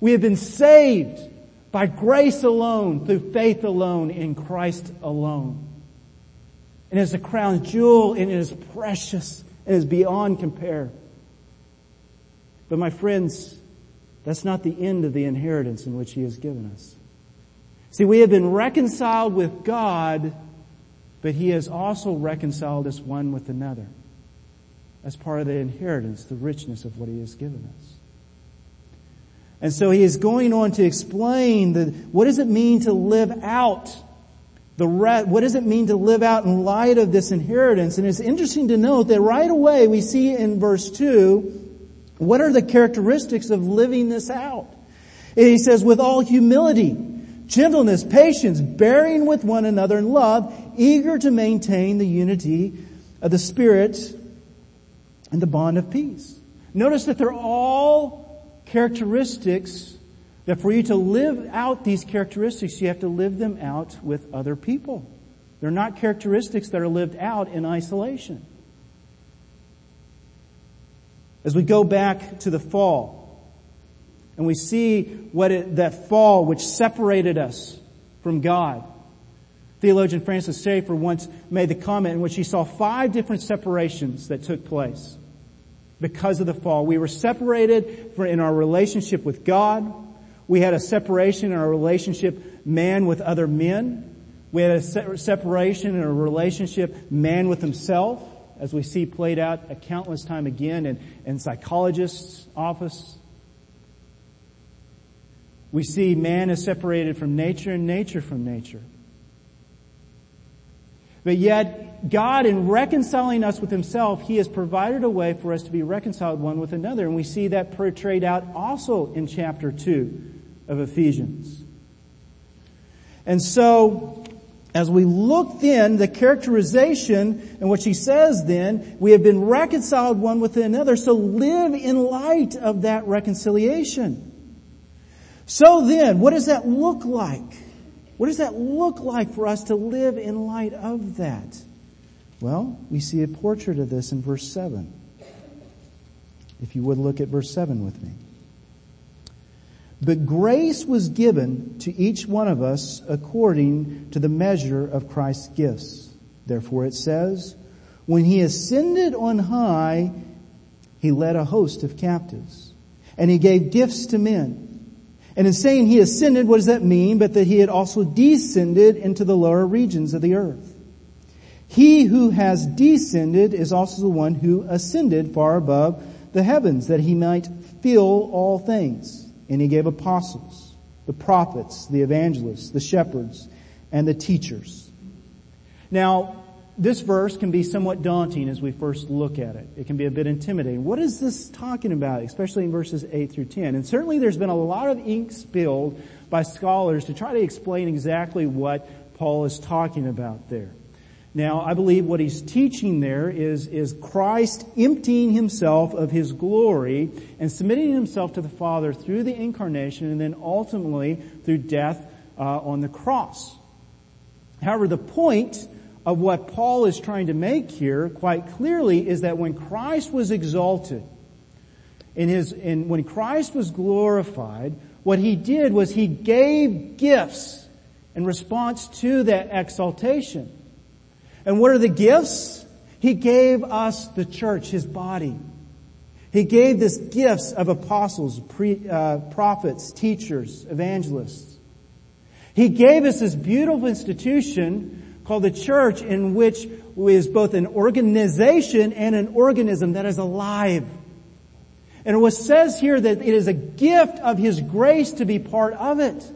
We have been saved by grace alone, through faith alone, in Christ alone. And it's a crown jewel and it is precious and is beyond compare. But my friends, that's not the end of the inheritance in which He has given us. See, we have been reconciled with God, but He has also reconciled us one with another as part of the inheritance, the richness of what He has given us. And so He is going on to explain the, what does it mean to live out the re- what does it mean to live out in light of this inheritance? And it's interesting to note that right away we see in verse 2 what are the characteristics of living this out? And he says, with all humility, gentleness, patience, bearing with one another in love, eager to maintain the unity of the Spirit and the bond of peace. Notice that they're all characteristics that for you to live out these characteristics, you have to live them out with other people. They're not characteristics that are lived out in isolation. As we go back to the fall, and we see what it, that fall which separated us from God. Theologian Francis Schaeffer once made the comment in which he saw five different separations that took place because of the fall. We were separated in our relationship with God. We had a separation in our relationship man with other men. We had a separation in our relationship man with himself as we see played out a countless time again in, in psychologists' office. We see man is separated from nature and nature from nature. But yet, God in reconciling us with himself, he has provided a way for us to be reconciled one with another. And we see that portrayed out also in chapter 2 of Ephesians. And so, as we look then, the characterization and what she says then, we have been reconciled one with another, so live in light of that reconciliation. So then, what does that look like? What does that look like for us to live in light of that? Well, we see a portrait of this in verse 7. If you would look at verse 7 with me. But grace was given to each one of us according to the measure of Christ's gifts. Therefore it says, when he ascended on high, he led a host of captives and he gave gifts to men. And in saying he ascended, what does that mean? But that he had also descended into the lower regions of the earth. He who has descended is also the one who ascended far above the heavens that he might fill all things. And he gave apostles, the prophets, the evangelists, the shepherds, and the teachers. Now, this verse can be somewhat daunting as we first look at it. It can be a bit intimidating. What is this talking about, especially in verses 8 through 10? And certainly there's been a lot of ink spilled by scholars to try to explain exactly what Paul is talking about there. Now, I believe what he's teaching there is, is Christ emptying himself of his glory and submitting himself to the Father through the incarnation and then ultimately through death uh, on the cross. However, the point of what Paul is trying to make here quite clearly is that when Christ was exalted, in his, in, when Christ was glorified, what he did was he gave gifts in response to that exaltation. And what are the gifts? He gave us the church, His body. He gave this gifts of apostles, pre, uh, prophets, teachers, evangelists. He gave us this beautiful institution called the church in which is both an organization and an organism that is alive. And it says here that it is a gift of His grace to be part of it.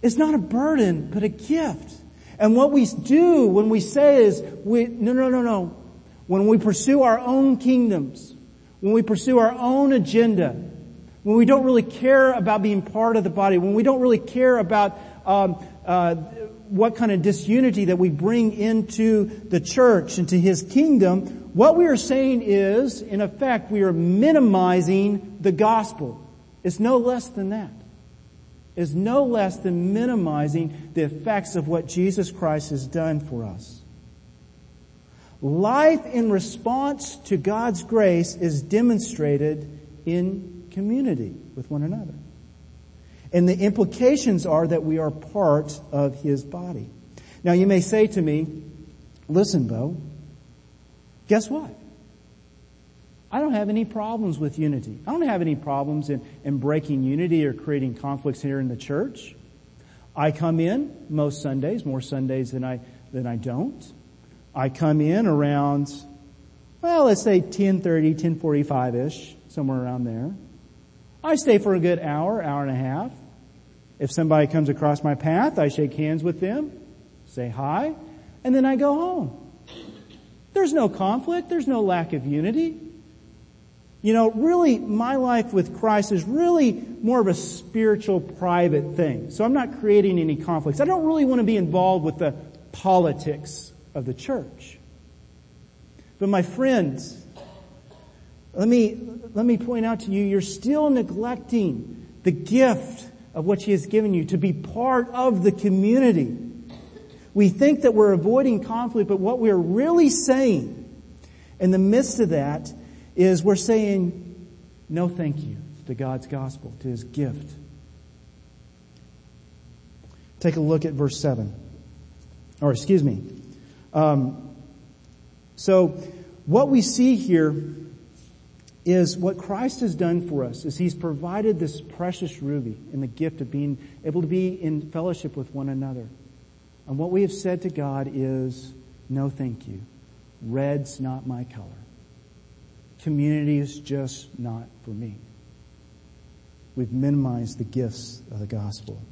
It's not a burden, but a gift. And what we do when we say is, we, no, no, no, no. When we pursue our own kingdoms, when we pursue our own agenda, when we don't really care about being part of the body, when we don't really care about um, uh, what kind of disunity that we bring into the church, into His kingdom, what we are saying is, in effect, we are minimizing the gospel. It's no less than that is no less than minimizing the effects of what Jesus Christ has done for us. Life in response to God's grace is demonstrated in community with one another. And the implications are that we are part of his body. Now you may say to me, listen, Beau, guess what? I don't have any problems with unity. I don't have any problems in, in breaking unity or creating conflicts here in the church. I come in most Sundays, more Sundays than I, than I don't. I come in around, well, let's say 1030, 1045-ish, somewhere around there. I stay for a good hour, hour and a half. If somebody comes across my path, I shake hands with them, say hi, and then I go home. There's no conflict. There's no lack of unity. You know, really, my life with Christ is really more of a spiritual, private thing. So I'm not creating any conflicts. I don't really want to be involved with the politics of the church. But my friends, let me, let me point out to you, you're still neglecting the gift of what she has given you to be part of the community. We think that we're avoiding conflict, but what we're really saying in the midst of that is we're saying no thank you to God's gospel, to his gift. Take a look at verse 7. Or excuse me. Um, so what we see here is what Christ has done for us is he's provided this precious ruby in the gift of being able to be in fellowship with one another. And what we have said to God is, no thank you. Red's not my color. Community is just not for me. We've minimized the gifts of the gospel.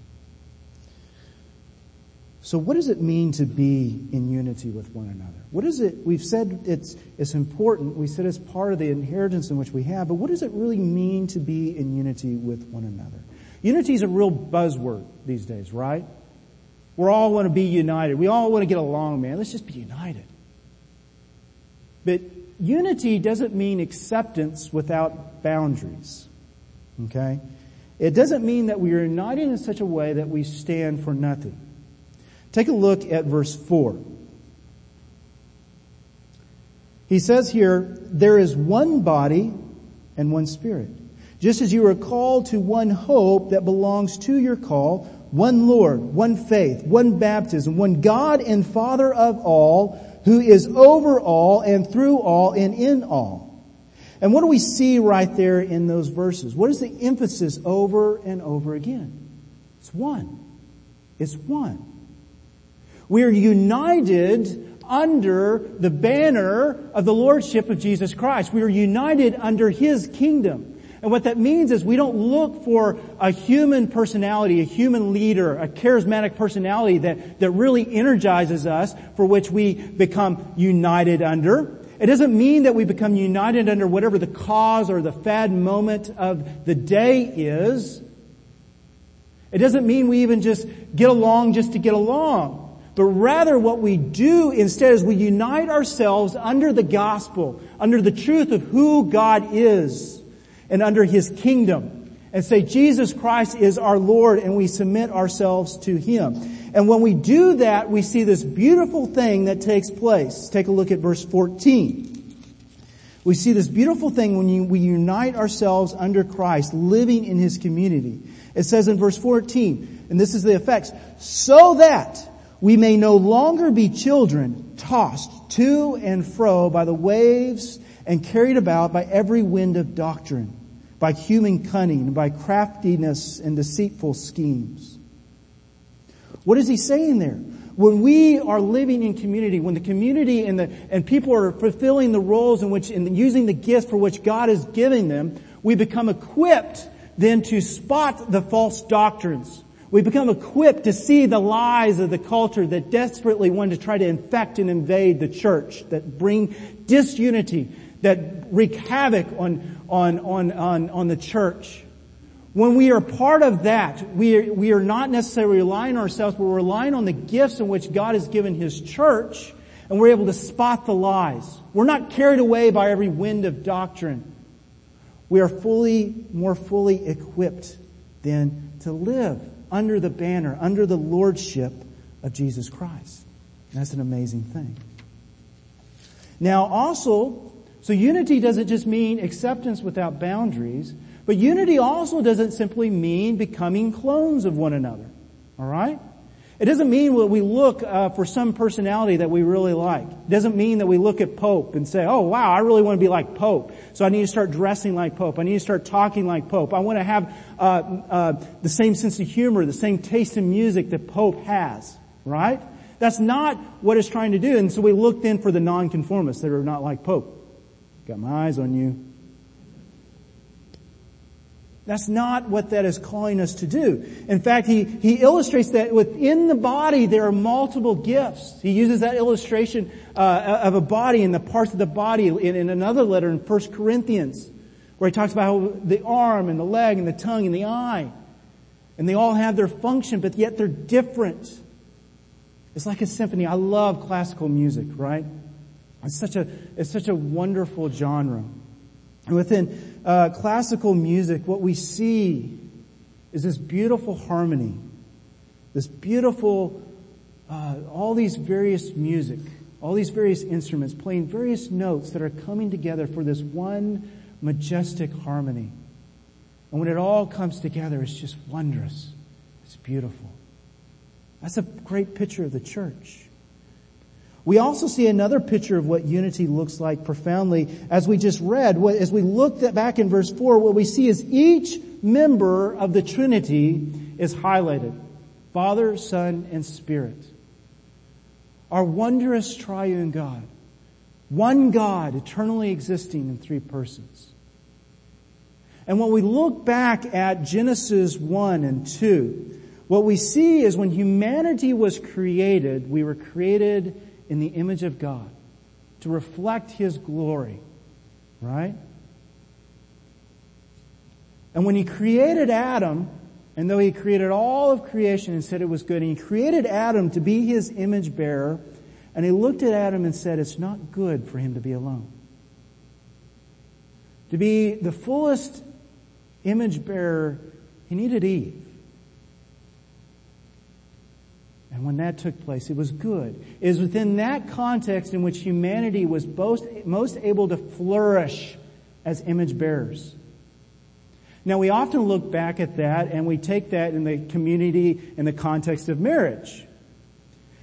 So what does it mean to be in unity with one another? What is it, we've said it's, it's important, we said it's part of the inheritance in which we have, but what does it really mean to be in unity with one another? Unity is a real buzzword these days, right? We all want to be united. We all want to get along, man. Let's just be united. But unity doesn't mean acceptance without boundaries. Okay? It doesn't mean that we are united in such a way that we stand for nothing. Take a look at verse 4. He says here, there is one body and one spirit. Just as you are called to one hope that belongs to your call, one Lord, one faith, one baptism, one God and Father of all, who is over all and through all and in all. And what do we see right there in those verses? What is the emphasis over and over again? It's one. It's one. We're united under the banner of the Lordship of Jesus Christ. We are united under His kingdom. And what that means is we don't look for a human personality, a human leader, a charismatic personality that, that really energizes us for which we become united under. It doesn't mean that we become united under whatever the cause or the fad moment of the day is. It doesn't mean we even just get along just to get along but rather what we do instead is we unite ourselves under the gospel, under the truth of who God is, and under His kingdom, and say Jesus Christ is our Lord, and we submit ourselves to Him. And when we do that, we see this beautiful thing that takes place. Take a look at verse 14. We see this beautiful thing when you, we unite ourselves under Christ, living in His community. It says in verse 14, and this is the effects, so that we may no longer be children tossed to and fro by the waves and carried about by every wind of doctrine, by human cunning, by craftiness and deceitful schemes. What is he saying there? When we are living in community, when the community and the, and people are fulfilling the roles in which, and using the gifts for which God is giving them, we become equipped then to spot the false doctrines we become equipped to see the lies of the culture that desperately want to try to infect and invade the church, that bring disunity, that wreak havoc on, on, on, on, on the church. When we are part of that, we are, we are not necessarily relying on ourselves, but we're relying on the gifts in which God has given His church, and we're able to spot the lies. We're not carried away by every wind of doctrine. We are fully, more fully equipped then to live under the banner, under the lordship of Jesus Christ. That's an amazing thing. Now also, so unity doesn't just mean acceptance without boundaries, but unity also doesn't simply mean becoming clones of one another. Alright? It doesn't mean that we look uh, for some personality that we really like. It doesn't mean that we look at Pope and say, oh wow, I really want to be like Pope. So I need to start dressing like Pope. I need to start talking like Pope. I want to have uh, uh, the same sense of humor, the same taste in music that Pope has. Right? That's not what it's trying to do. And so we look then for the nonconformists that are not like Pope. Got my eyes on you. That's not what that is calling us to do. In fact, he, he illustrates that within the body there are multiple gifts. He uses that illustration uh, of a body and the parts of the body in, in another letter in 1 Corinthians, where he talks about how the arm and the leg and the tongue and the eye, and they all have their function, but yet they're different. It's like a symphony. I love classical music, right? It's such a, it's such a wonderful genre. And within uh, classical music, what we see is this beautiful harmony, this beautiful, uh, all these various music, all these various instruments playing various notes that are coming together for this one majestic harmony. And when it all comes together, it's just wondrous. It's beautiful. That's a great picture of the church. We also see another picture of what unity looks like profoundly as we just read. What, As we look back in verse 4, what we see is each member of the Trinity is highlighted. Father, Son, and Spirit. Our wondrous triune God. One God eternally existing in three persons. And when we look back at Genesis 1 and 2, what we see is when humanity was created, we were created in the image of God to reflect His glory. Right? And when He created Adam, and though He created all of creation and said it was good, and He created Adam to be His image bearer, and He looked at Adam and said, it's not good for him to be alone. To be the fullest image bearer, He needed Eve. And when that took place, it was good. It is within that context in which humanity was most, most able to flourish as image bearers. Now we often look back at that and we take that in the community in the context of marriage.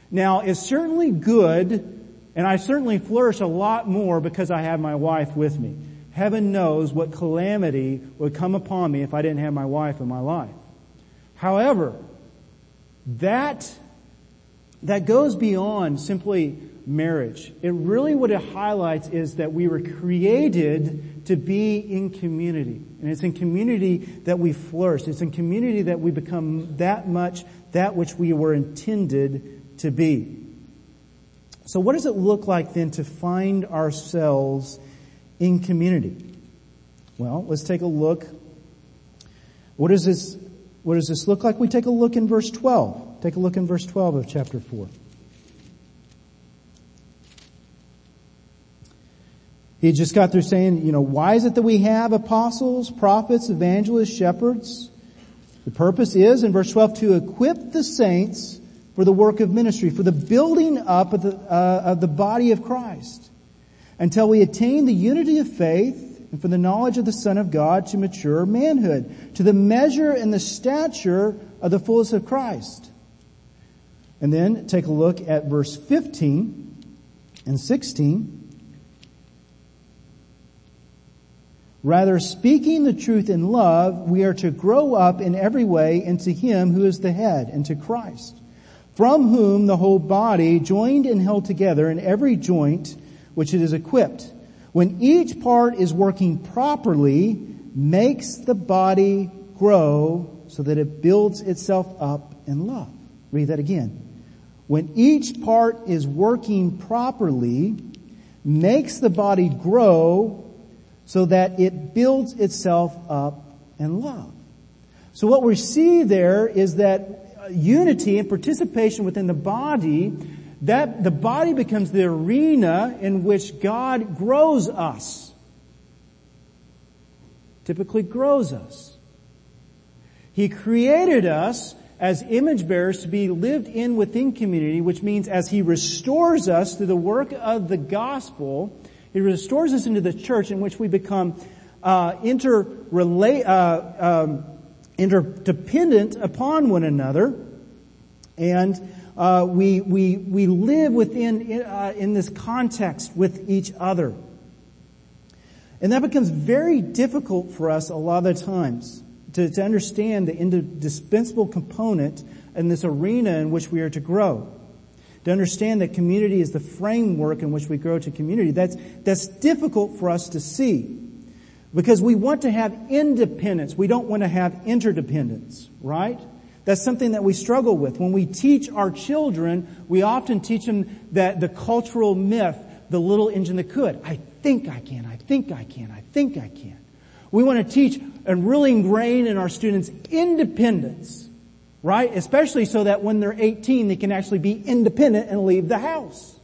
Now it's certainly good and I certainly flourish a lot more because I have my wife with me. Heaven knows what calamity would come upon me if I didn't have my wife in my life. However, that that goes beyond simply marriage. It really what it highlights is that we were created to be in community. And it's in community that we flourish. It's in community that we become that much that which we were intended to be. So what does it look like then to find ourselves in community? Well, let's take a look. What does this, what does this look like? We take a look in verse 12. Take a look in verse 12 of chapter 4. He just got through saying, you know, why is it that we have apostles, prophets, evangelists, shepherds? The purpose is, in verse 12, to equip the saints for the work of ministry, for the building up of the, uh, of the body of Christ, until we attain the unity of faith and for the knowledge of the Son of God to mature manhood, to the measure and the stature of the fullness of Christ. And then take a look at verse 15 and 16. Rather, speaking the truth in love, we are to grow up in every way into Him who is the head, into Christ, from whom the whole body, joined and held together in every joint which it is equipped, when each part is working properly, makes the body grow so that it builds itself up in love. Read that again when each part is working properly, makes the body grow so that it builds itself up in love. So what we see there is that unity and participation within the body, that the body becomes the arena in which God grows us. Typically grows us. He created us as image bearers to be lived in within community, which means as He restores us through the work of the gospel, He restores us into the church in which we become uh, interrelate, uh, um, interdependent upon one another, and uh, we we we live within uh, in this context with each other, and that becomes very difficult for us a lot of the times to, to understand the indispensable component in this arena in which we are to grow. To understand that community is the framework in which we grow to community. That's, that's difficult for us to see. Because we want to have independence. We don't want to have interdependence, right? That's something that we struggle with. When we teach our children, we often teach them that the cultural myth, the little engine that could. I think I can, I think I can, I think I can. We want to teach and really ingrain in our students independence, right? Especially so that when they're 18, they can actually be independent and leave the house.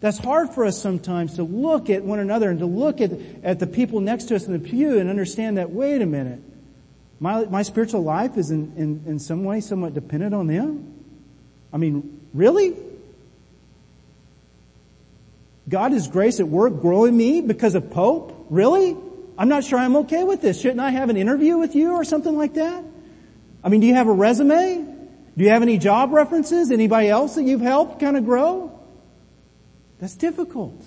That's hard for us sometimes to look at one another and to look at, at the people next to us in the pew and understand that, wait a minute, my, my spiritual life is in, in, in some way somewhat dependent on them? I mean, really? God is grace at work growing me because of Pope? Really? I'm not sure I'm okay with this. Shouldn't I have an interview with you or something like that? I mean, do you have a resume? Do you have any job references? Anybody else that you've helped kind of grow? That's difficult.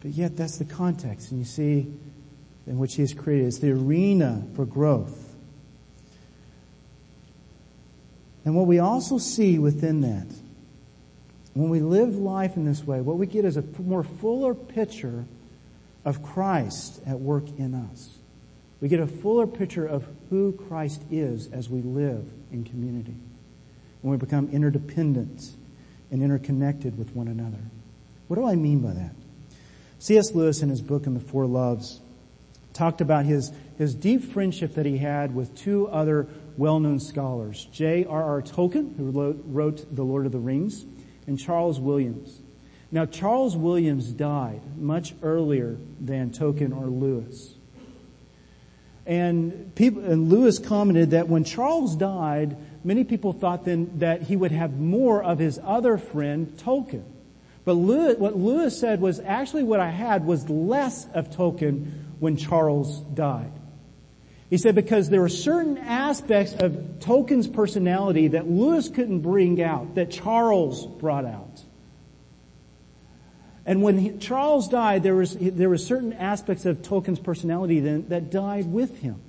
But yet that's the context and you see in which he has created. It's the arena for growth. And what we also see within that when we live life in this way, what we get is a more fuller picture of Christ at work in us. We get a fuller picture of who Christ is as we live in community. When we become interdependent and interconnected with one another. What do I mean by that? C.S. Lewis in his book in the Four Loves talked about his, his deep friendship that he had with two other well-known scholars, J.R.R. Tolkien, who wrote The Lord of the Rings, and Charles Williams. Now Charles Williams died much earlier than Tolkien or Lewis. And people, and Lewis commented that when Charles died, many people thought then that he would have more of his other friend, Tolkien. But Lewis, what Lewis said was actually what I had was less of Tolkien when Charles died. He said because there were certain aspects of Tolkien's personality that Lewis couldn't bring out, that Charles brought out. And when he, Charles died, there was, there were certain aspects of Tolkien's personality then that died with him.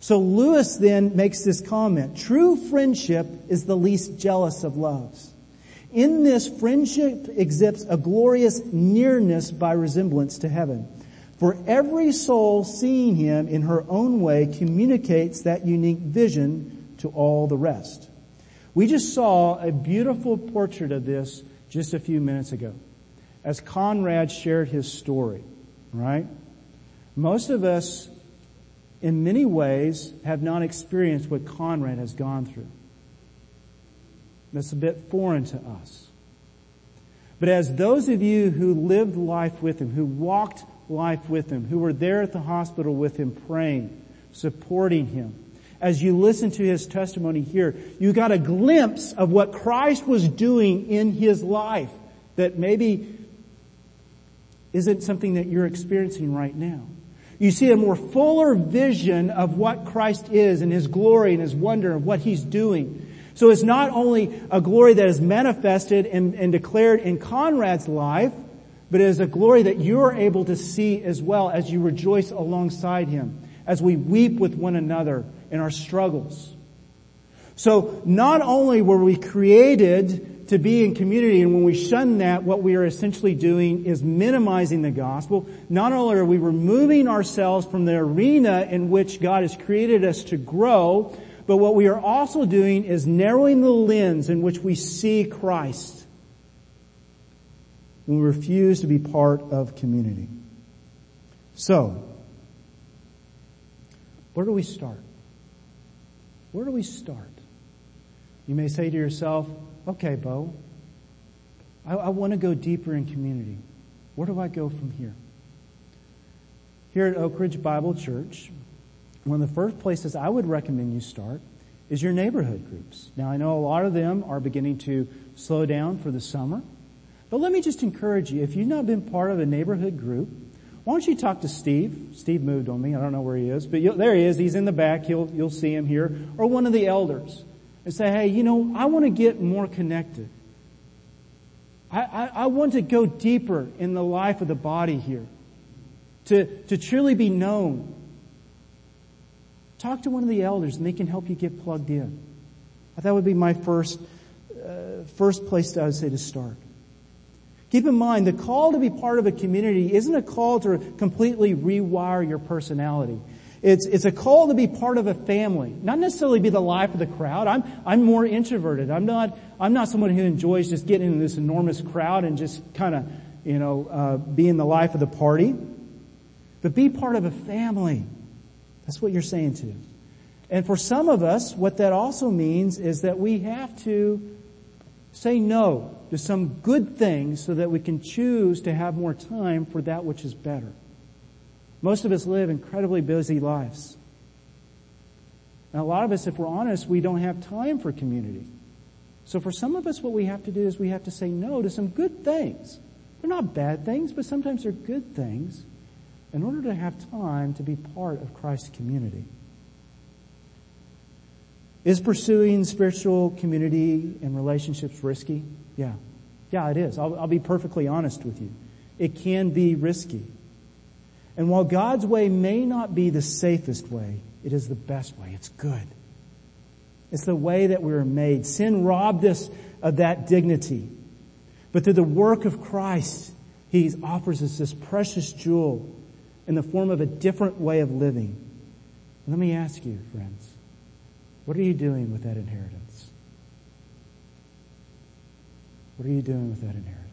So Lewis then makes this comment, true friendship is the least jealous of loves. In this, friendship exhibits a glorious nearness by resemblance to heaven. For every soul seeing him in her own way communicates that unique vision to all the rest. We just saw a beautiful portrait of this just a few minutes ago as Conrad shared his story, right? Most of us, in many ways, have not experienced what Conrad has gone through. That's a bit foreign to us. But as those of you who lived life with him, who walked life with him, who were there at the hospital with him praying, supporting him. As you listen to his testimony here, you got a glimpse of what Christ was doing in his life that maybe isn't something that you're experiencing right now. You see a more fuller vision of what Christ is and his glory and his wonder of what he's doing. So it's not only a glory that is manifested and, and declared in Conrad's life, but it is a glory that you are able to see as well as you rejoice alongside Him, as we weep with one another in our struggles. So not only were we created to be in community and when we shun that, what we are essentially doing is minimizing the gospel. Not only are we removing ourselves from the arena in which God has created us to grow, but what we are also doing is narrowing the lens in which we see Christ when we refuse to be part of community. So, where do we start? Where do we start? You may say to yourself, okay, Beau, I, I want to go deeper in community. Where do I go from here? Here at Oak Ridge Bible Church, one of the first places I would recommend you start is your neighborhood groups. Now I know a lot of them are beginning to slow down for the summer. But let me just encourage you, if you've not been part of a neighborhood group, why don't you talk to Steve? Steve moved on me. I don't know where he is, but there he is. He's in the back. You'll, you'll see him here. Or one of the elders. And say, hey, you know, I want to get more connected. I, I, I want to go deeper in the life of the body here. To, to truly be known. Talk to one of the elders and they can help you get plugged in. That would be my first, uh, first place I would say to start. Keep in mind, the call to be part of a community isn't a call to completely rewire your personality. It's, it's a call to be part of a family, not necessarily be the life of the crowd. I'm, I'm more introverted. I'm not, I'm not someone who enjoys just getting in this enormous crowd and just kind of, you know, uh, being the life of the party. But be part of a family. That's what you're saying to. And for some of us, what that also means is that we have to say no to some good things so that we can choose to have more time for that which is better. Most of us live incredibly busy lives. And a lot of us, if we're honest, we don't have time for community. So for some of us, what we have to do is we have to say no to some good things. They're not bad things, but sometimes they're good things in order to have time to be part of Christ's community. Is pursuing spiritual community and relationships risky? Yeah. Yeah, it is. I'll, I'll be perfectly honest with you. It can be risky. And while God's way may not be the safest way, it is the best way. It's good. It's the way that we were made. Sin robbed us of that dignity. But through the work of Christ, He offers us this precious jewel in the form of a different way of living. Let me ask you, friends, what are you doing with that inheritance? What are you doing with that inheritance?